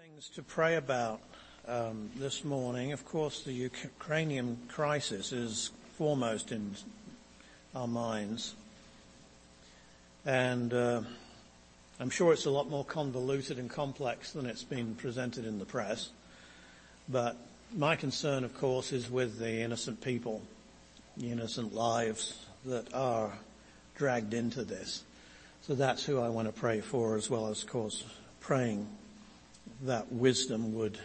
things to pray about um, this morning. Of course, the Ukrainian crisis is foremost in our minds. And uh, I'm sure it's a lot more convoluted and complex than it's been presented in the press. But my concern, of course, is with the innocent people, the innocent lives that are dragged into this. So that's who I want to pray for as well as, of course, praying that wisdom would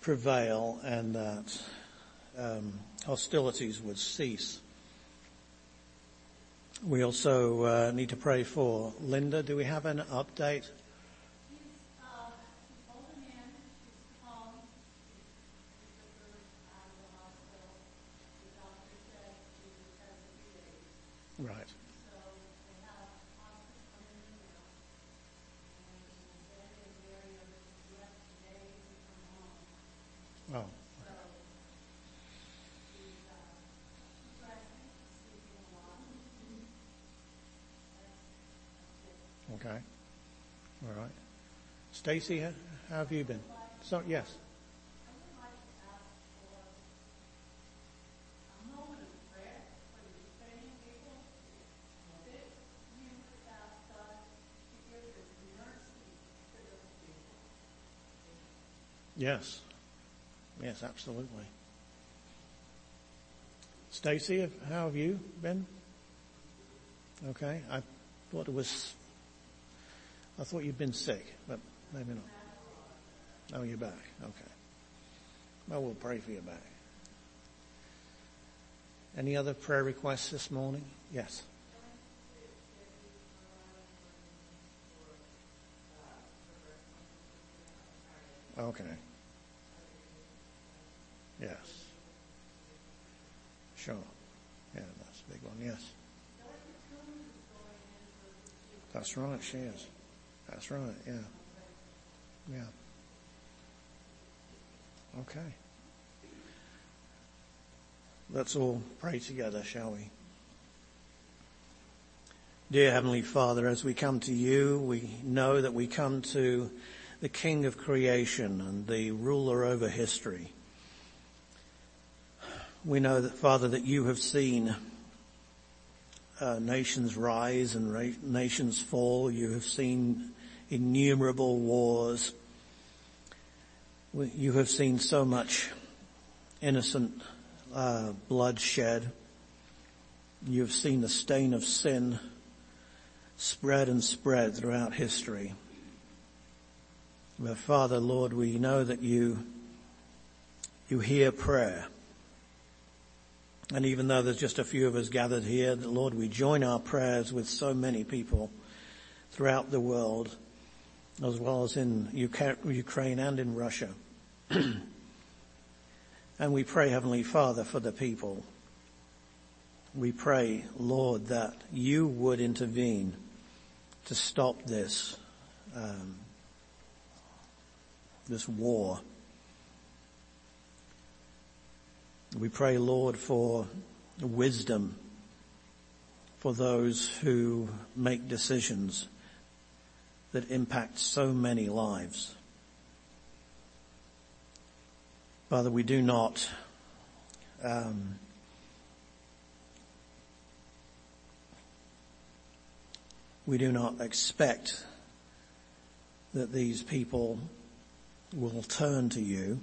prevail and that um, hostilities would cease. We also uh, need to pray for Linda. Do we have an update? Right. Oh. Okay. All right. Stacy, how have you been? So, yes. Yes. Yes, absolutely. Stacy, how have you been? Okay. I thought it was, I thought you'd been sick, but maybe not. Oh, you're back. Okay. Well, we'll pray for you back. Any other prayer requests this morning? Yes. Okay. Yes. Sure. Yeah, that's a big one. Yes. That's right. She is. That's right. Yeah. Yeah. Okay. Let's all pray together, shall we? Dear Heavenly Father, as we come to you, we know that we come to the King of creation and the ruler over history. We know that, Father, that you have seen uh, nations rise and ra- nations fall. You have seen innumerable wars. You have seen so much innocent uh, bloodshed. You have seen the stain of sin spread and spread throughout history. But Father, Lord, we know that you, you hear prayer. And even though there's just a few of us gathered here, Lord, we join our prayers with so many people throughout the world, as well as in Ukraine and in Russia. and we pray, Heavenly Father, for the people. We pray, Lord, that you would intervene to stop this, um, this war We pray, Lord, for wisdom for those who make decisions that impact so many lives. Father, we do not um, we do not expect that these people will turn to you.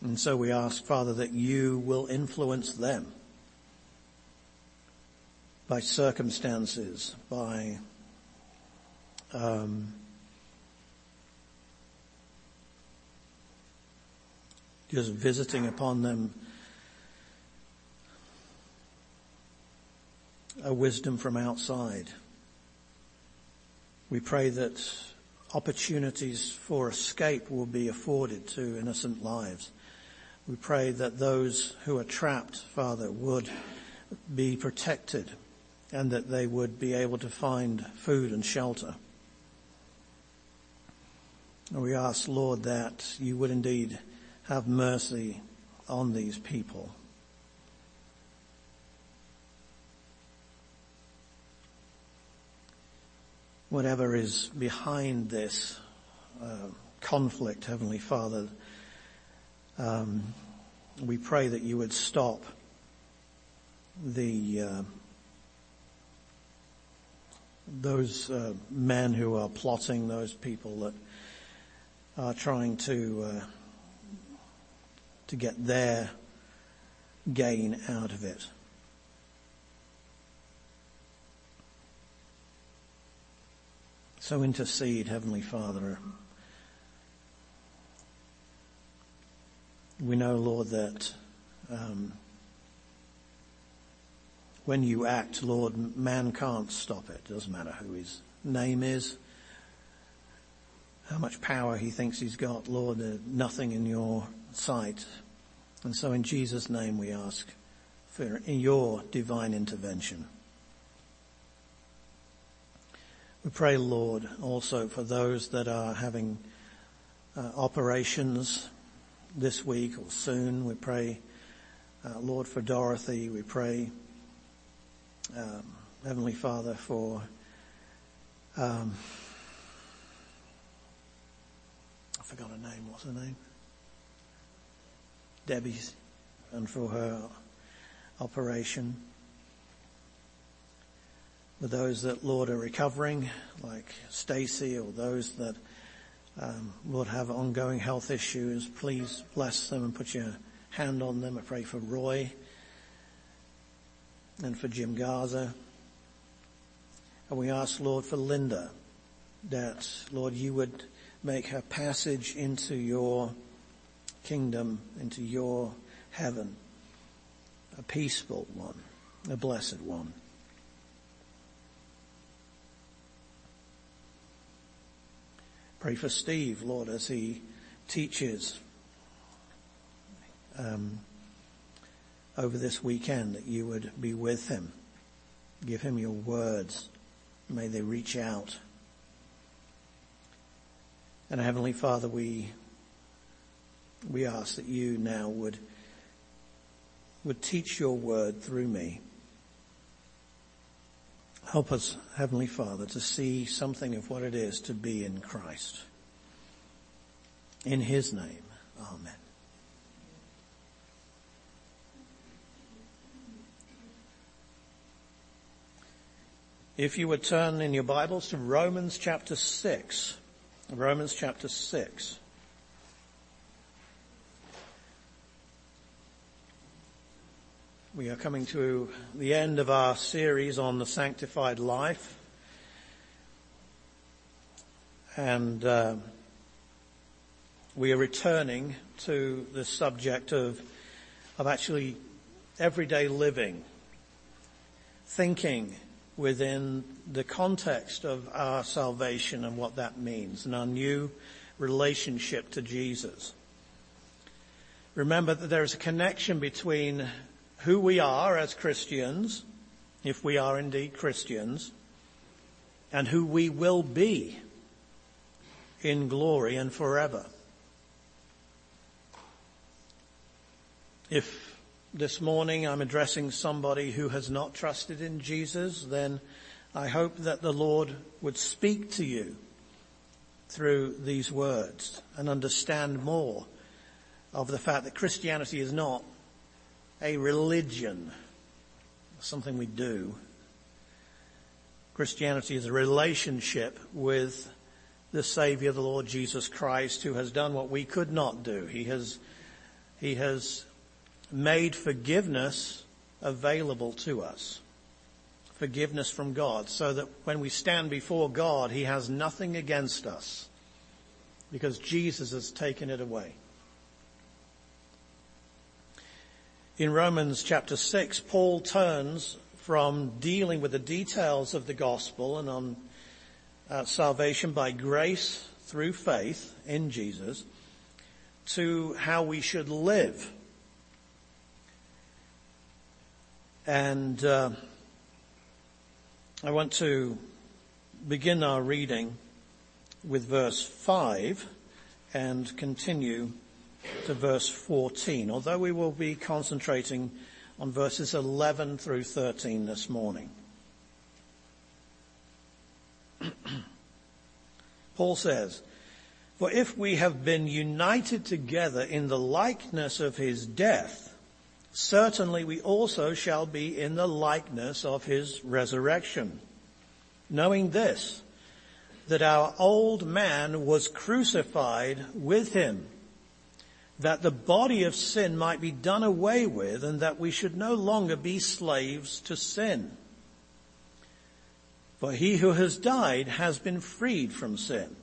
And so we ask, Father, that you will influence them by circumstances, by um, just visiting upon them a wisdom from outside. We pray that opportunities for escape will be afforded to innocent lives. We pray that those who are trapped, Father, would be protected and that they would be able to find food and shelter. And we ask, Lord, that you would indeed have mercy on these people. Whatever is behind this, uh, conflict, Heavenly Father. Um, we pray that you would stop the uh, those uh, men who are plotting, those people that are trying to uh, to get their gain out of it. So intercede, Heavenly Father. We know, Lord, that um, when you act, Lord, man can't stop it. Doesn't matter who his name is, how much power he thinks he's got, Lord, uh, nothing in your sight. And so in Jesus' name we ask for your divine intervention. We pray, Lord, also for those that are having uh, operations this week or soon. We pray, uh, Lord, for Dorothy. We pray, um, Heavenly Father, for um, Forgot her name. What's her name? Debbie's, and for her operation with those that, Lord, are recovering, like Stacy, or those that, um, Lord, have ongoing health issues. Please bless them and put your hand on them. I pray for Roy and for Jim Garza. And we ask, Lord, for Linda, that, Lord, you would make her passage into your kingdom, into your heaven, a peaceful one, a blessed one. Pray for Steve, Lord, as he teaches um, over this weekend that you would be with him. Give him your words. May they reach out. And Heavenly Father, we, we ask that you now would, would teach your word through me. Help us, Heavenly Father, to see something of what it is to be in Christ. In His name, Amen. If you would turn in your Bibles to Romans chapter 6. Romans chapter 6. We are coming to the end of our series on the sanctified life. And uh, we are returning to the subject of, of actually everyday living, thinking within the context of our salvation and what that means and our new relationship to Jesus. Remember that there is a connection between who we are as Christians, if we are indeed Christians, and who we will be in glory and forever. If this morning I'm addressing somebody who has not trusted in Jesus, then I hope that the Lord would speak to you through these words and understand more of the fact that Christianity is not a religion, something we do. Christianity is a relationship with the Savior, the Lord Jesus Christ, who has done what we could not do. He has, he has made forgiveness available to us. Forgiveness from God, so that when we stand before God, He has nothing against us, because Jesus has taken it away. In Romans chapter 6, Paul turns from dealing with the details of the gospel and on uh, salvation by grace through faith in Jesus to how we should live. And uh, I want to begin our reading with verse 5 and continue to verse 14, although we will be concentrating on verses 11 through 13 this morning. Paul says, For if we have been united together in the likeness of his death, certainly we also shall be in the likeness of his resurrection. Knowing this, that our old man was crucified with him, that the body of sin might be done away with and that we should no longer be slaves to sin. For he who has died has been freed from sin.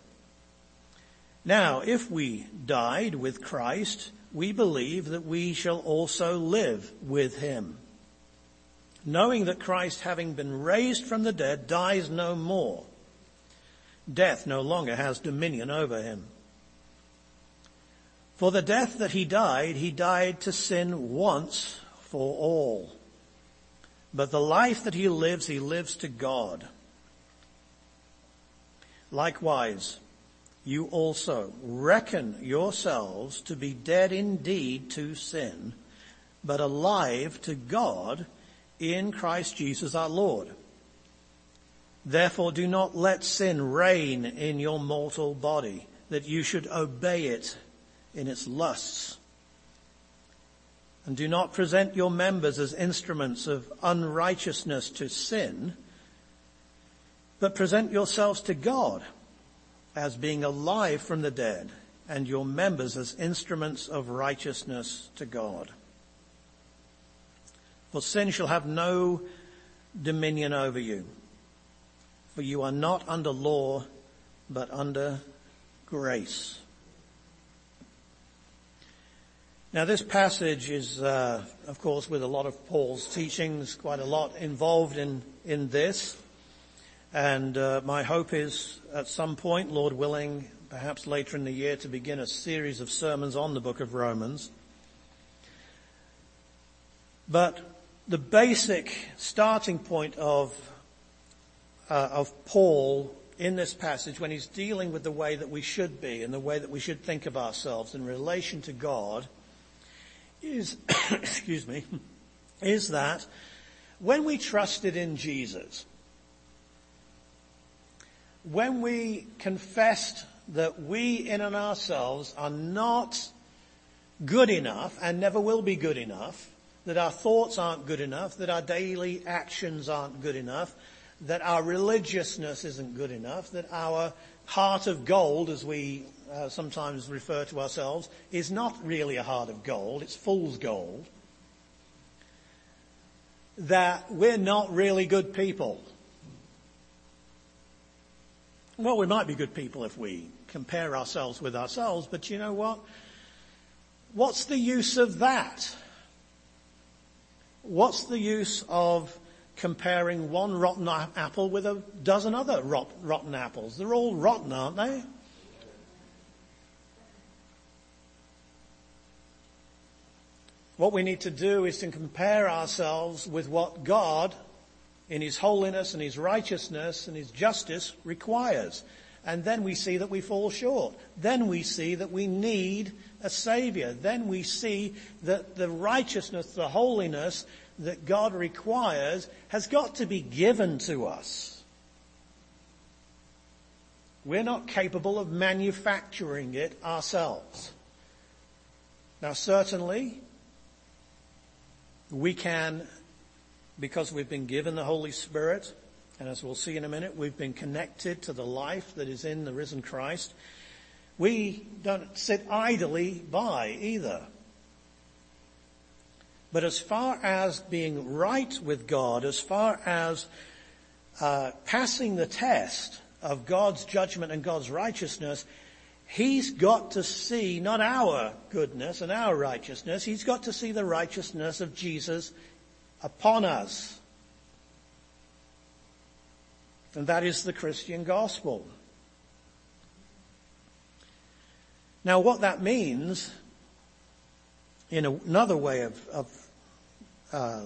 Now, if we died with Christ, we believe that we shall also live with him. Knowing that Christ, having been raised from the dead, dies no more. Death no longer has dominion over him. For the death that he died, he died to sin once for all. But the life that he lives, he lives to God. Likewise, you also reckon yourselves to be dead indeed to sin, but alive to God in Christ Jesus our Lord. Therefore do not let sin reign in your mortal body, that you should obey it in its lusts. And do not present your members as instruments of unrighteousness to sin, but present yourselves to God as being alive from the dead and your members as instruments of righteousness to God. For sin shall have no dominion over you, for you are not under law, but under grace. Now this passage is, uh, of course, with a lot of Paul's teachings, quite a lot involved in, in this. And uh, my hope is at some point, Lord willing, perhaps later in the year, to begin a series of sermons on the book of Romans. But the basic starting point of uh, of Paul in this passage, when he's dealing with the way that we should be and the way that we should think of ourselves in relation to God, is excuse me, is that when we trusted in Jesus, when we confessed that we in and ourselves are not good enough and never will be good enough, that our thoughts aren't good enough, that our daily actions aren't good enough, that our religiousness isn't good enough, that our heart of gold, as we uh, sometimes refer to ourselves, is not really a heart of gold, it's fool's gold, that we're not really good people well, we might be good people if we compare ourselves with ourselves, but you know what? What's the use of that? What's the use of comparing one rotten apple with a dozen other rot, rotten apples? They're all rotten, aren't they? What we need to do is to compare ourselves with what God in his holiness and his righteousness and his justice requires. And then we see that we fall short. Then we see that we need a savior. Then we see that the righteousness, the holiness that God requires has got to be given to us. We're not capable of manufacturing it ourselves. Now certainly, we can because we've been given the Holy Spirit, and as we'll see in a minute, we've been connected to the life that is in the risen Christ. We don't sit idly by either. But as far as being right with God, as far as uh, passing the test of God's judgment and God's righteousness, He's got to see not our goodness and our righteousness, He's got to see the righteousness of Jesus upon us. And that is the Christian gospel. Now what that means, in another way of, of uh,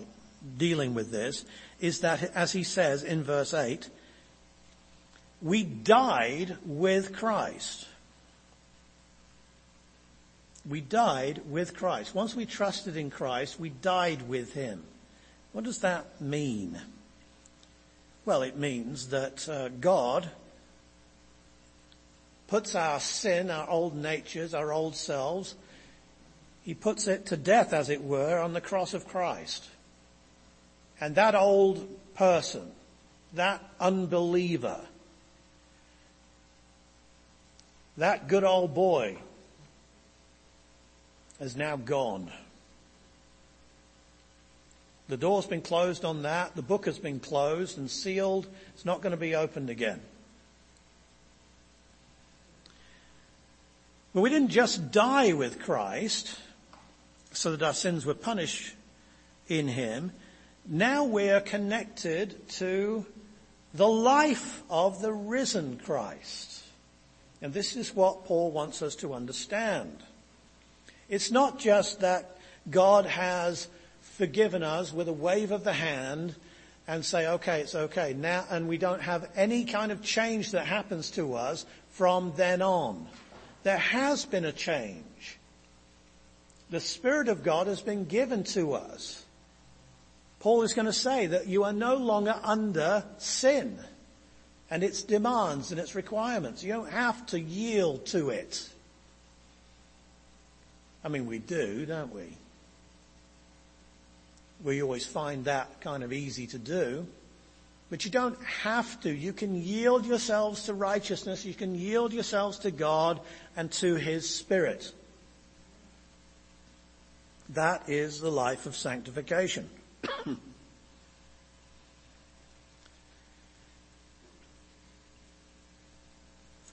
dealing with this, is that as he says in verse 8, we died with Christ. We died with Christ. Once we trusted in Christ, we died with Him. What does that mean? Well, it means that uh, God puts our sin, our old natures, our old selves, he puts it to death, as it were, on the cross of Christ. And that old person, that unbeliever, that good old boy is now gone. The door's been closed on that. The book has been closed and sealed. It's not going to be opened again. But we didn't just die with Christ so that our sins were punished in Him. Now we're connected to the life of the risen Christ. And this is what Paul wants us to understand. It's not just that God has forgiven us with a wave of the hand and say, okay, it's okay now, and we don't have any kind of change that happens to us from then on. There has been a change. The Spirit of God has been given to us. Paul is going to say that you are no longer under sin and its demands and its requirements. You don't have to yield to it. I mean, we do, don't we? We always find that kind of easy to do. But you don't have to. You can yield yourselves to righteousness. You can yield yourselves to God and to His Spirit. That is the life of sanctification.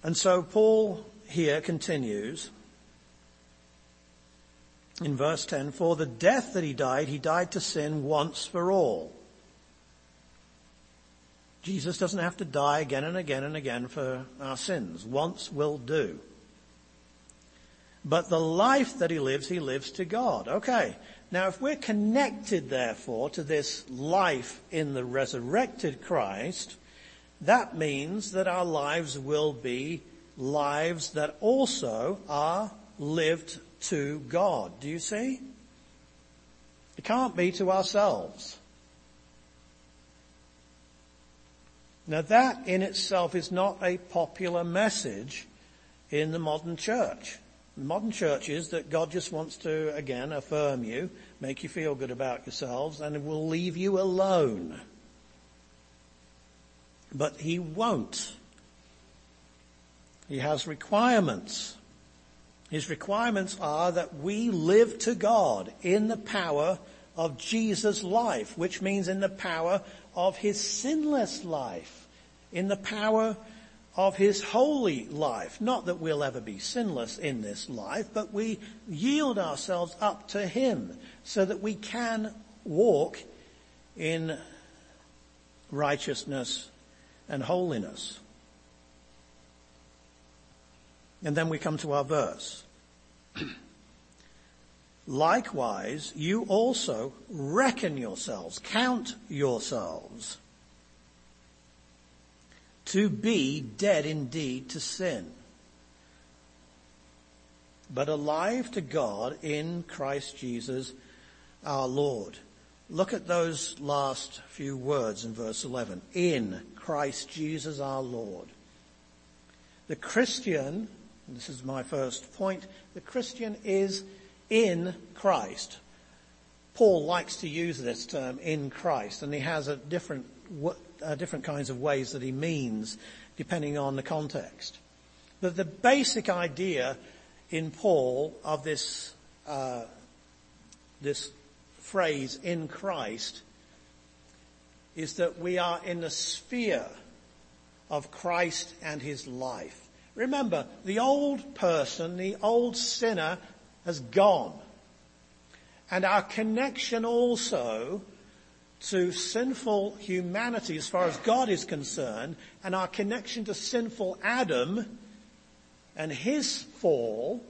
and so Paul here continues in verse 10, for the death that he died, he died to sin once for all Jesus doesn't have to die again and again and again for our sins. Once will do. But the life that he lives, he lives to God. Okay. Now if we're connected therefore to this life in the resurrected Christ, that means that our lives will be lives that also are lived to God. Do you see? It can't be to ourselves. Now that in itself is not a popular message in the modern church. The modern church is that God just wants to, again, affirm you, make you feel good about yourselves, and will leave you alone. But He won't. He has requirements. His requirements are that we live to God in the power of Jesus' life, which means in the power of his sinless life, in the power of his holy life. Not that we'll ever be sinless in this life, but we yield ourselves up to him so that we can walk in righteousness and holiness. And then we come to our verse. Likewise, you also reckon yourselves, count yourselves to be dead indeed to sin, but alive to God in Christ Jesus our Lord. Look at those last few words in verse 11. In Christ Jesus our Lord. The Christian, this is my first point, the Christian is in Christ. Paul likes to use this term in Christ and he has a different, uh, different kinds of ways that he means depending on the context. But the basic idea in Paul of this, uh, this phrase in Christ is that we are in the sphere of Christ and his life. Remember, the old person, the old sinner has gone. And our connection also to sinful humanity as far as God is concerned and our connection to sinful Adam and his fall,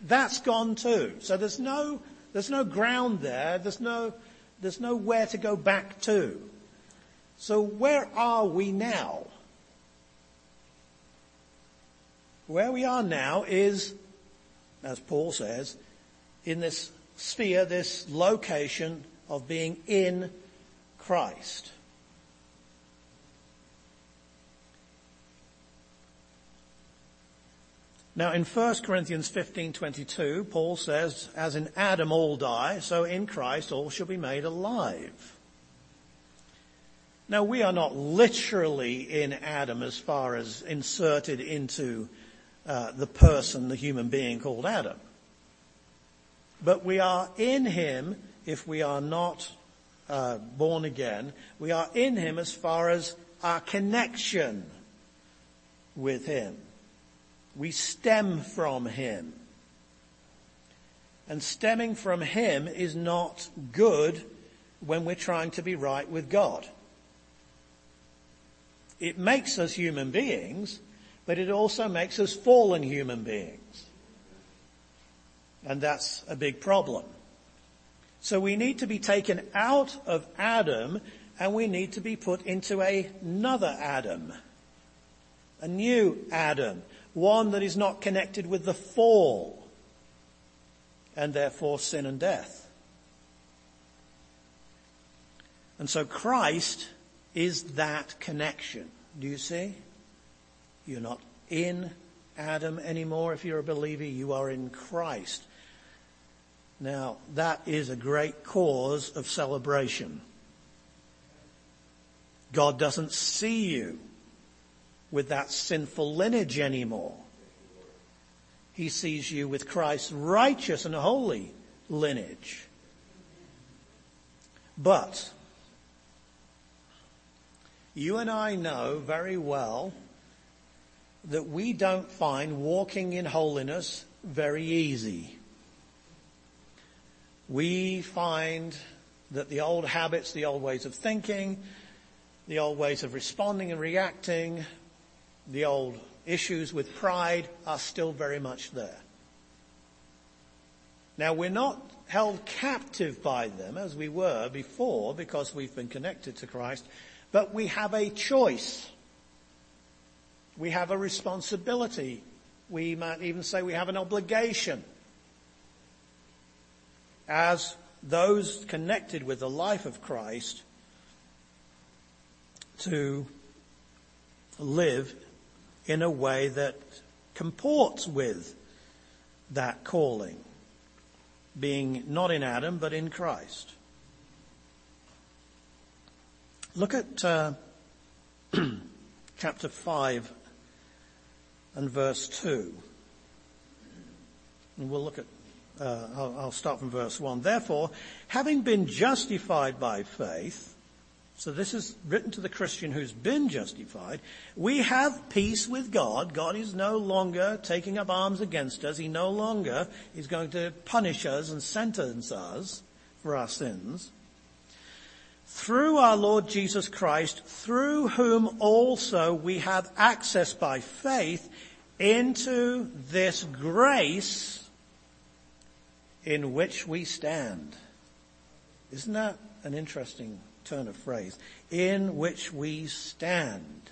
that's gone too. So there's no, there's no ground there. There's no, there's nowhere to go back to. So where are we now? Where we are now is as Paul says, in this sphere, this location of being in Christ. Now in 1 Corinthians 15:22, Paul says, as in Adam all die, so in Christ all shall be made alive. Now we are not literally in Adam as far as inserted into uh, the person, the human being called Adam. But we are in him if we are not uh, born again. We are in him as far as our connection with him. We stem from him. And stemming from him is not good when we're trying to be right with God. It makes us human beings, but it also makes us fallen human beings. And that's a big problem. So we need to be taken out of Adam and we need to be put into another Adam. A new Adam. One that is not connected with the fall and therefore sin and death. And so Christ is that connection. Do you see? You're not in Adam anymore if you're a believer. You are in Christ. Now, that is a great cause of celebration. God doesn't see you with that sinful lineage anymore. He sees you with Christ's righteous and holy lineage. But you and I know very well that we don't find walking in holiness very easy. We find that the old habits, the old ways of thinking, the old ways of responding and reacting, the old issues with pride are still very much there. Now we're not held captive by them as we were before because we've been connected to Christ, but we have a choice. We have a responsibility. We might even say we have an obligation as those connected with the life of Christ to live in a way that comports with that calling, being not in Adam but in Christ. Look at uh, chapter 5 and verse 2. And we'll look at, uh, I'll, I'll start from verse 1. Therefore, having been justified by faith, so this is written to the Christian who's been justified. We have peace with God. God is no longer taking up arms against us. He no longer is going to punish us and sentence us for our sins through our Lord Jesus Christ, through whom also we have access by faith into this grace in which we stand. Isn't that an interesting turn of phrase? In which we stand.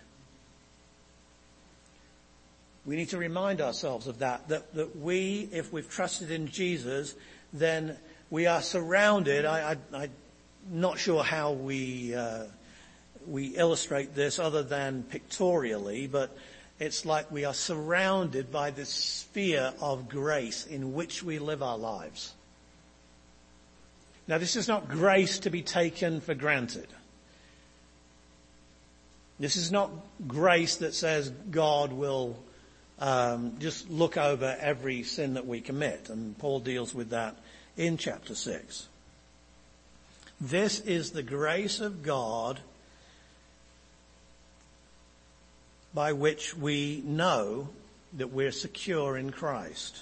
We need to remind ourselves of that, that, that we, if we've trusted in Jesus, then we are surrounded. I, I, I not sure how we uh, we illustrate this other than pictorially, but it's like we are surrounded by this sphere of grace in which we live our lives. Now this is not grace to be taken for granted. This is not grace that says God will um, just look over every sin that we commit, and Paul deals with that in chapter six. This is the grace of God by which we know that we're secure in Christ.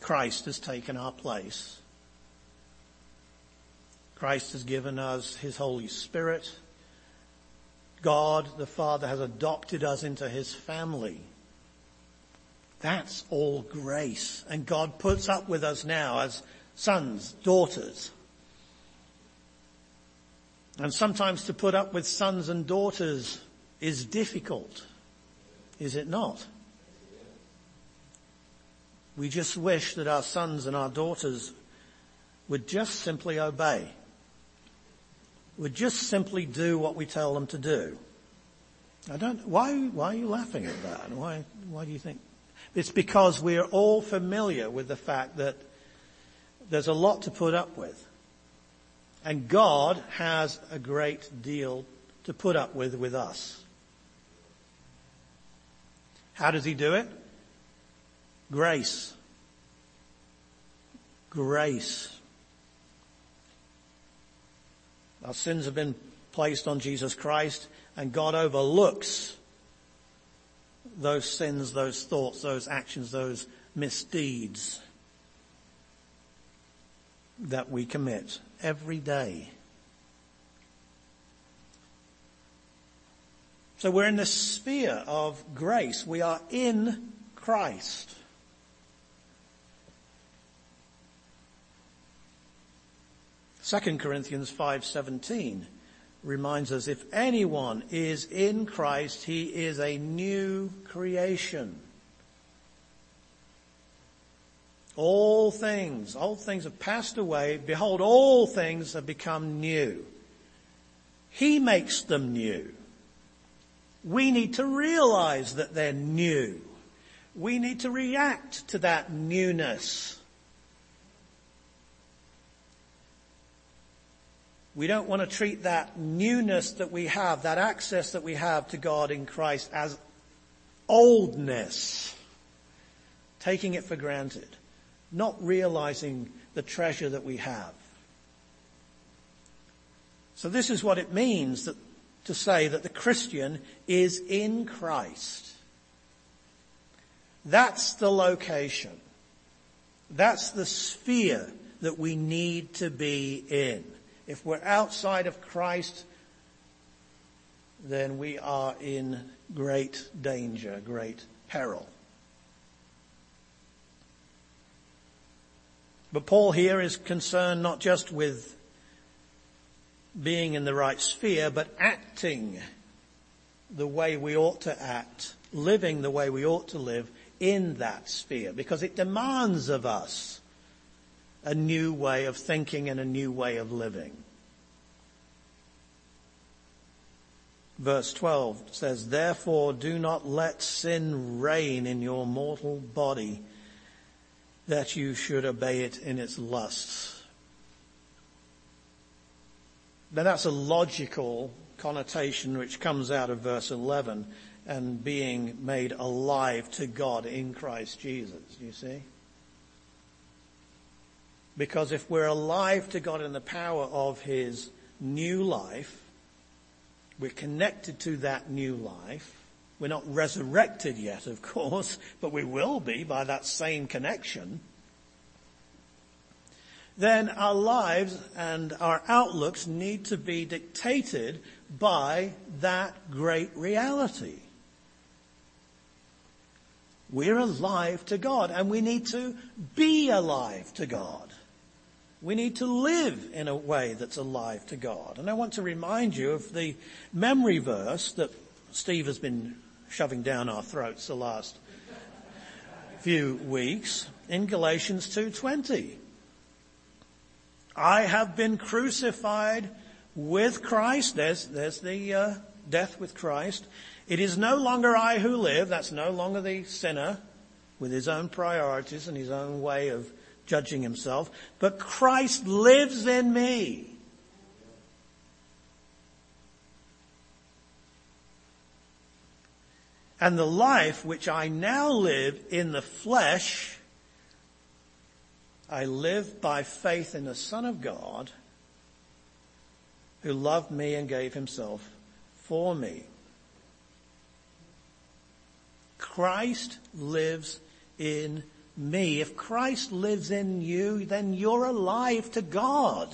Christ has taken our place. Christ has given us His Holy Spirit. God the Father has adopted us into His family. That's all grace. And God puts up with us now as sons, daughters. And sometimes to put up with sons and daughters is difficult, is it not? We just wish that our sons and our daughters would just simply obey, would just simply do what we tell them to do. I don't, why, why are you laughing at that? Why, why do you think? It's because we're all familiar with the fact that there's a lot to put up with. And God has a great deal to put up with with us. How does he do it? Grace. Grace. Our sins have been placed on Jesus Christ and God overlooks those sins, those thoughts, those actions, those misdeeds that we commit every day. So we're in the sphere of grace. We are in Christ. Second Corinthians 5:17 reminds us if anyone is in Christ, he is a new creation. All things, old things have passed away. Behold, all things have become new. He makes them new. We need to realize that they're new. We need to react to that newness. We don't want to treat that newness that we have, that access that we have to God in Christ as oldness. Taking it for granted. Not realizing the treasure that we have. So this is what it means that to say that the Christian is in Christ. That's the location. That's the sphere that we need to be in. If we're outside of Christ, then we are in great danger, great peril. But Paul here is concerned not just with being in the right sphere, but acting the way we ought to act, living the way we ought to live in that sphere, because it demands of us a new way of thinking and a new way of living. Verse 12 says, Therefore do not let sin reign in your mortal body, that you should obey it in its lusts. Now that's a logical connotation which comes out of verse 11 and being made alive to God in Christ Jesus, you see? Because if we're alive to God in the power of His new life, we're connected to that new life. We're not resurrected yet, of course, but we will be by that same connection then our lives and our outlooks need to be dictated by that great reality. We're alive to God and we need to be alive to God. We need to live in a way that's alive to God. And I want to remind you of the memory verse that Steve has been shoving down our throats the last few weeks in Galatians 2.20. I have been crucified with Christ. There's, there's the uh, death with Christ. It is no longer I who live. That's no longer the sinner with his own priorities and his own way of judging himself. But Christ lives in me. And the life which I now live in the flesh I live by faith in the Son of God who loved me and gave himself for me. Christ lives in me. If Christ lives in you, then you're alive to God.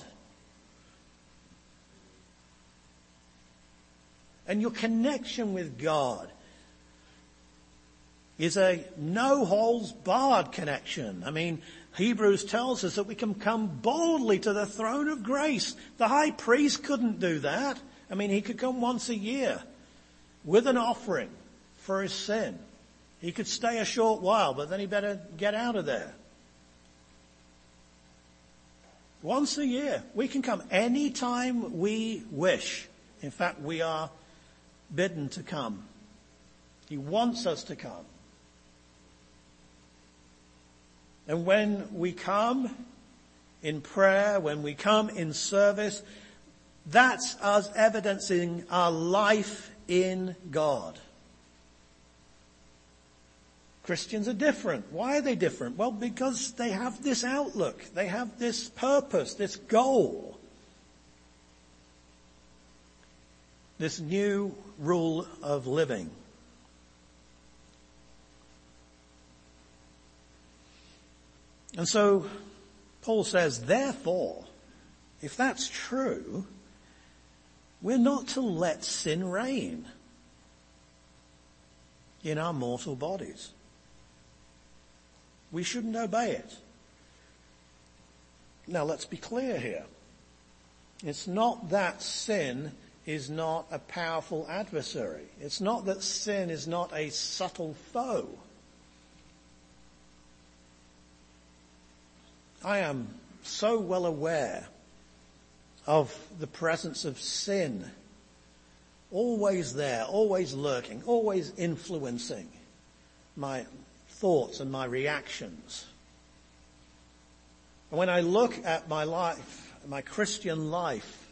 And your connection with God is a no holds barred connection. I mean, Hebrews tells us that we can come boldly to the throne of grace. The high priest couldn't do that. I mean, he could come once a year with an offering for his sin. He could stay a short while, but then he better get out of there. Once a year. We can come anytime we wish. In fact, we are bidden to come. He wants us to come. And when we come in prayer, when we come in service, that's us evidencing our life in God. Christians are different. Why are they different? Well, because they have this outlook. They have this purpose, this goal. This new rule of living. And so Paul says, therefore, if that's true, we're not to let sin reign in our mortal bodies. We shouldn't obey it. Now let's be clear here. It's not that sin is not a powerful adversary. It's not that sin is not a subtle foe. I am so well aware of the presence of sin. Always there, always lurking, always influencing my thoughts and my reactions. And when I look at my life, my Christian life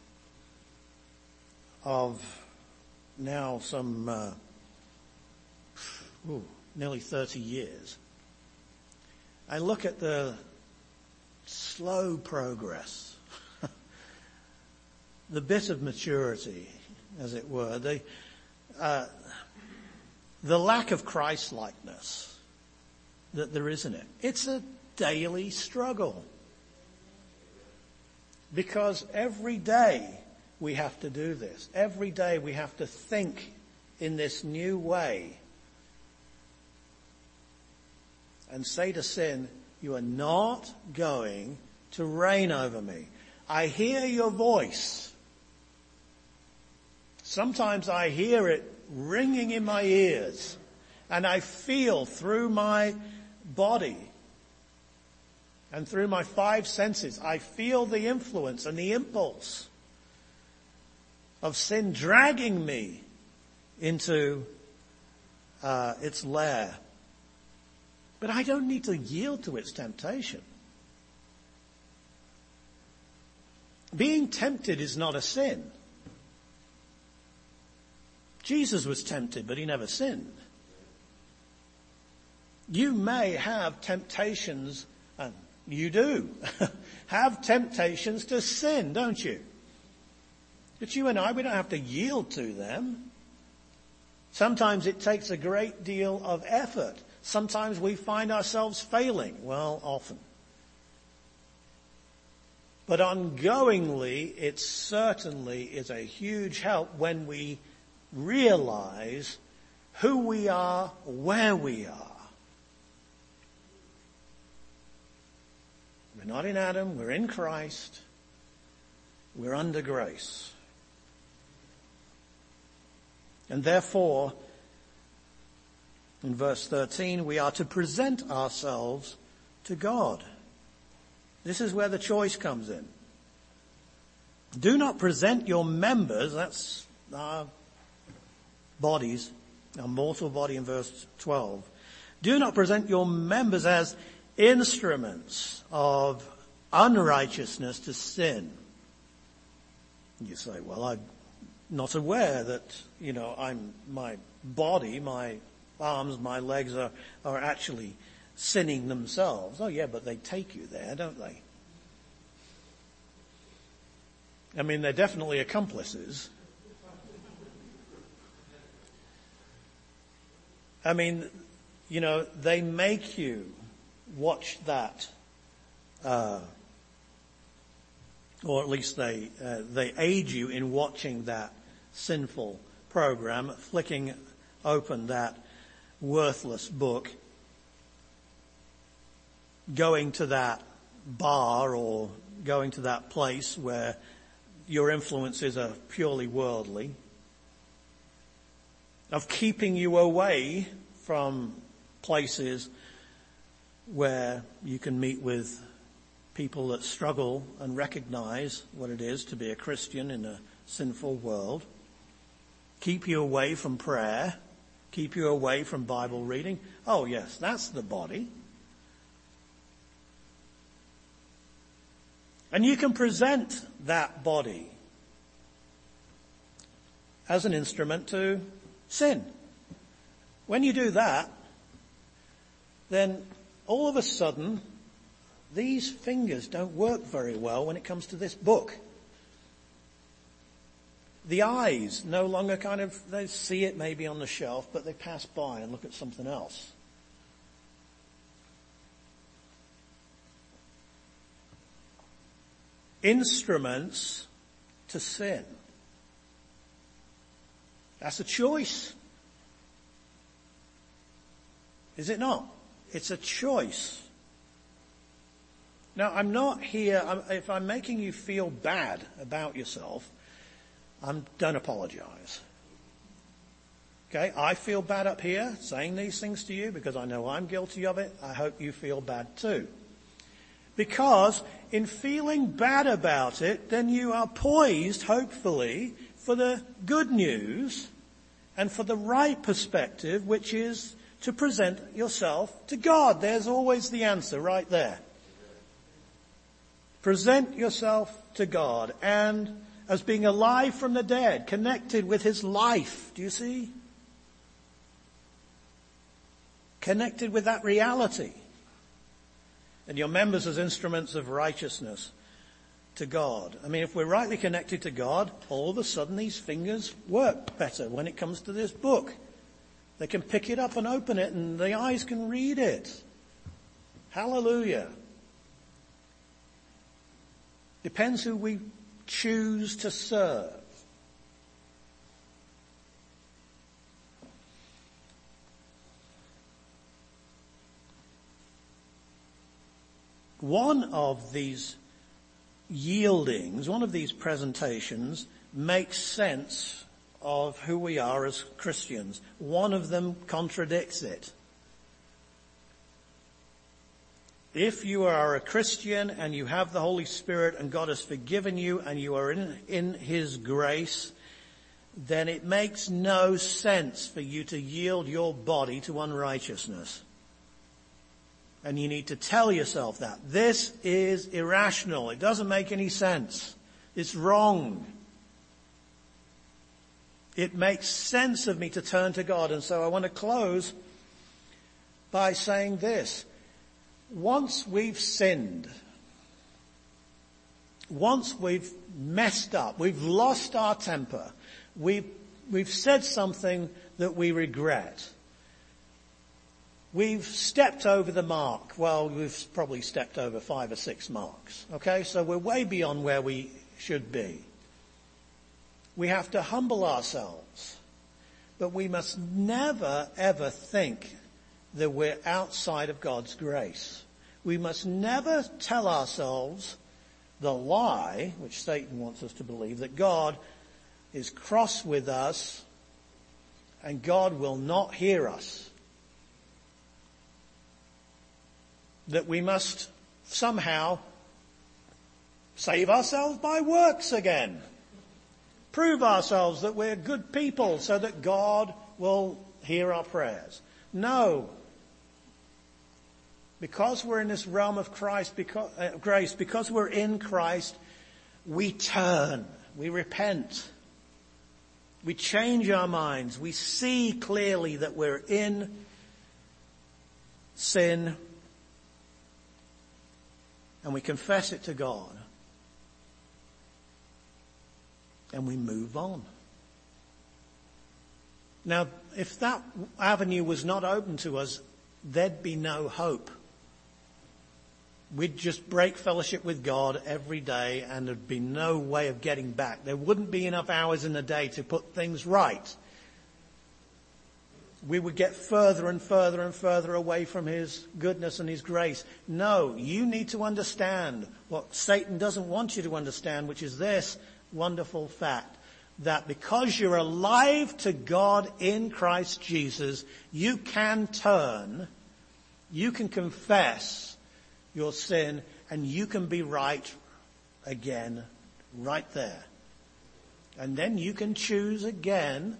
of now some uh, ooh, nearly 30 years, I look at the slow progress, the bit of maturity, as it were, the, uh, the lack of Christ-likeness that there is in it. It's a daily struggle. Because every day we have to do this. Every day we have to think in this new way and say to sin, you are not going to reign over me. I hear your voice. Sometimes I hear it ringing in my ears and I feel through my body and through my five senses, I feel the influence and the impulse of sin dragging me into uh, its lair. But I don't need to yield to its temptation. Being tempted is not a sin. Jesus was tempted, but he never sinned. You may have temptations, and you do, have temptations to sin, don't you? But you and I, we don't have to yield to them. Sometimes it takes a great deal of effort Sometimes we find ourselves failing. Well, often. But ongoingly, it certainly is a huge help when we realize who we are, where we are. We're not in Adam, we're in Christ. We're under grace. And therefore, in verse 13, we are to present ourselves to God. This is where the choice comes in. Do not present your members, that's our bodies, our mortal body in verse 12. Do not present your members as instruments of unrighteousness to sin. You say, well, I'm not aware that, you know, I'm, my body, my arms, my legs are, are actually sinning themselves. Oh yeah, but they take you there, don't they? I mean, they're definitely accomplices. I mean, you know, they make you watch that, uh, or at least they uh, they aid you in watching that sinful program, flicking open that worthless book, going to that bar or going to that place where your influences are purely worldly, of keeping you away from places where you can meet with people that struggle and recognize what it is to be a Christian in a sinful world. keep you away from prayer, keep you away from Bible reading. Oh yes, that's the body. And you can present that body as an instrument to sin. When you do that, then all of a sudden, these fingers don't work very well when it comes to this book. The eyes no longer kind of, they see it maybe on the shelf, but they pass by and look at something else. Instruments to sin. That's a choice. Is it not? It's a choice. Now, I'm not here, I'm, if I'm making you feel bad about yourself, I don't apologize. Okay, I feel bad up here saying these things to you because I know I'm guilty of it. I hope you feel bad too. Because in feeling bad about it, then you are poised, hopefully, for the good news and for the right perspective, which is to present yourself to God. There's always the answer right there. Present yourself to God and as being alive from the dead, connected with his life. Do you see? Connected with that reality. And your members as instruments of righteousness to God. I mean, if we're rightly connected to God, all of a sudden these fingers work better when it comes to this book. They can pick it up and open it and the eyes can read it. Hallelujah. Depends who we choose to serve. One of these yieldings, one of these presentations makes sense of who we are as Christians. One of them contradicts it. If you are a Christian and you have the Holy Spirit and God has forgiven you and you are in, in His grace, then it makes no sense for you to yield your body to unrighteousness. And you need to tell yourself that. This is irrational. It doesn't make any sense. It's wrong. It makes sense of me to turn to God. And so I want to close by saying this. Once we've sinned, once we've messed up, we've lost our temper, we've, we've said something that we regret, we've stepped over the mark. Well, we've probably stepped over five or six marks. Okay, so we're way beyond where we should be. We have to humble ourselves. But we must never ever think that we're outside of God's grace. We must never tell ourselves the lie, which Satan wants us to believe, that God is cross with us and God will not hear us. That we must somehow save ourselves by works again. Prove ourselves that we're good people so that God will hear our prayers. No, because we're in this realm of Christ, because, uh, grace, because we're in Christ, we turn, we repent, we change our minds, we see clearly that we're in sin, and we confess it to God, and we move on. Now, if that avenue was not open to us, there'd be no hope we'd just break fellowship with God every day and there'd be no way of getting back. There wouldn't be enough hours in the day to put things right. We would get further and further and further away from His goodness and His grace. No, you need to understand what Satan doesn't want you to understand, which is this wonderful fact. That because you're alive to God in Christ Jesus, you can turn, you can confess, your sin and you can be right again right there. And then you can choose again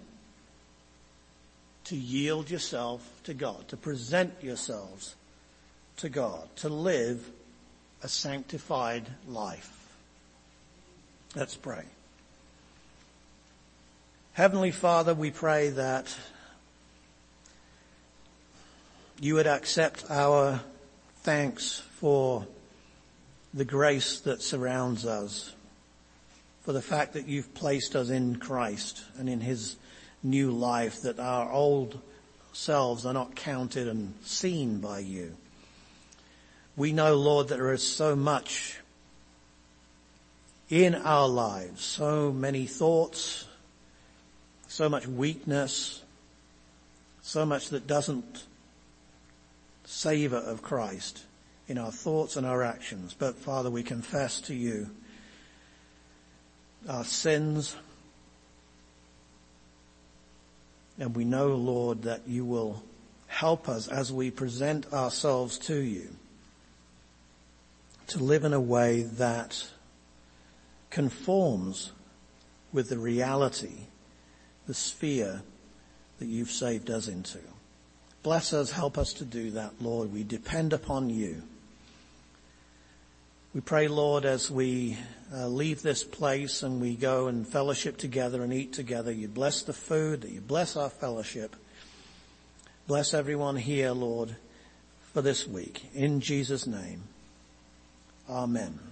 to yield yourself to God, to present yourselves to God, to live a sanctified life. Let's pray. Heavenly Father, we pray that you would accept our thanks for the grace that surrounds us, for the fact that you've placed us in Christ and in his new life, that our old selves are not counted and seen by you. We know, Lord, that there is so much in our lives, so many thoughts, so much weakness, so much that doesn't savor of Christ in our thoughts and our actions. But Father, we confess to you our sins, and we know, Lord, that you will help us as we present ourselves to you to live in a way that conforms with the reality, the sphere that you've saved us into. Bless us, help us to do that, Lord. We depend upon you. We pray, Lord, as we uh, leave this place and we go and fellowship together and eat together, you bless the food, that you bless our fellowship. Bless everyone here, Lord, for this week. In Jesus' name. Amen.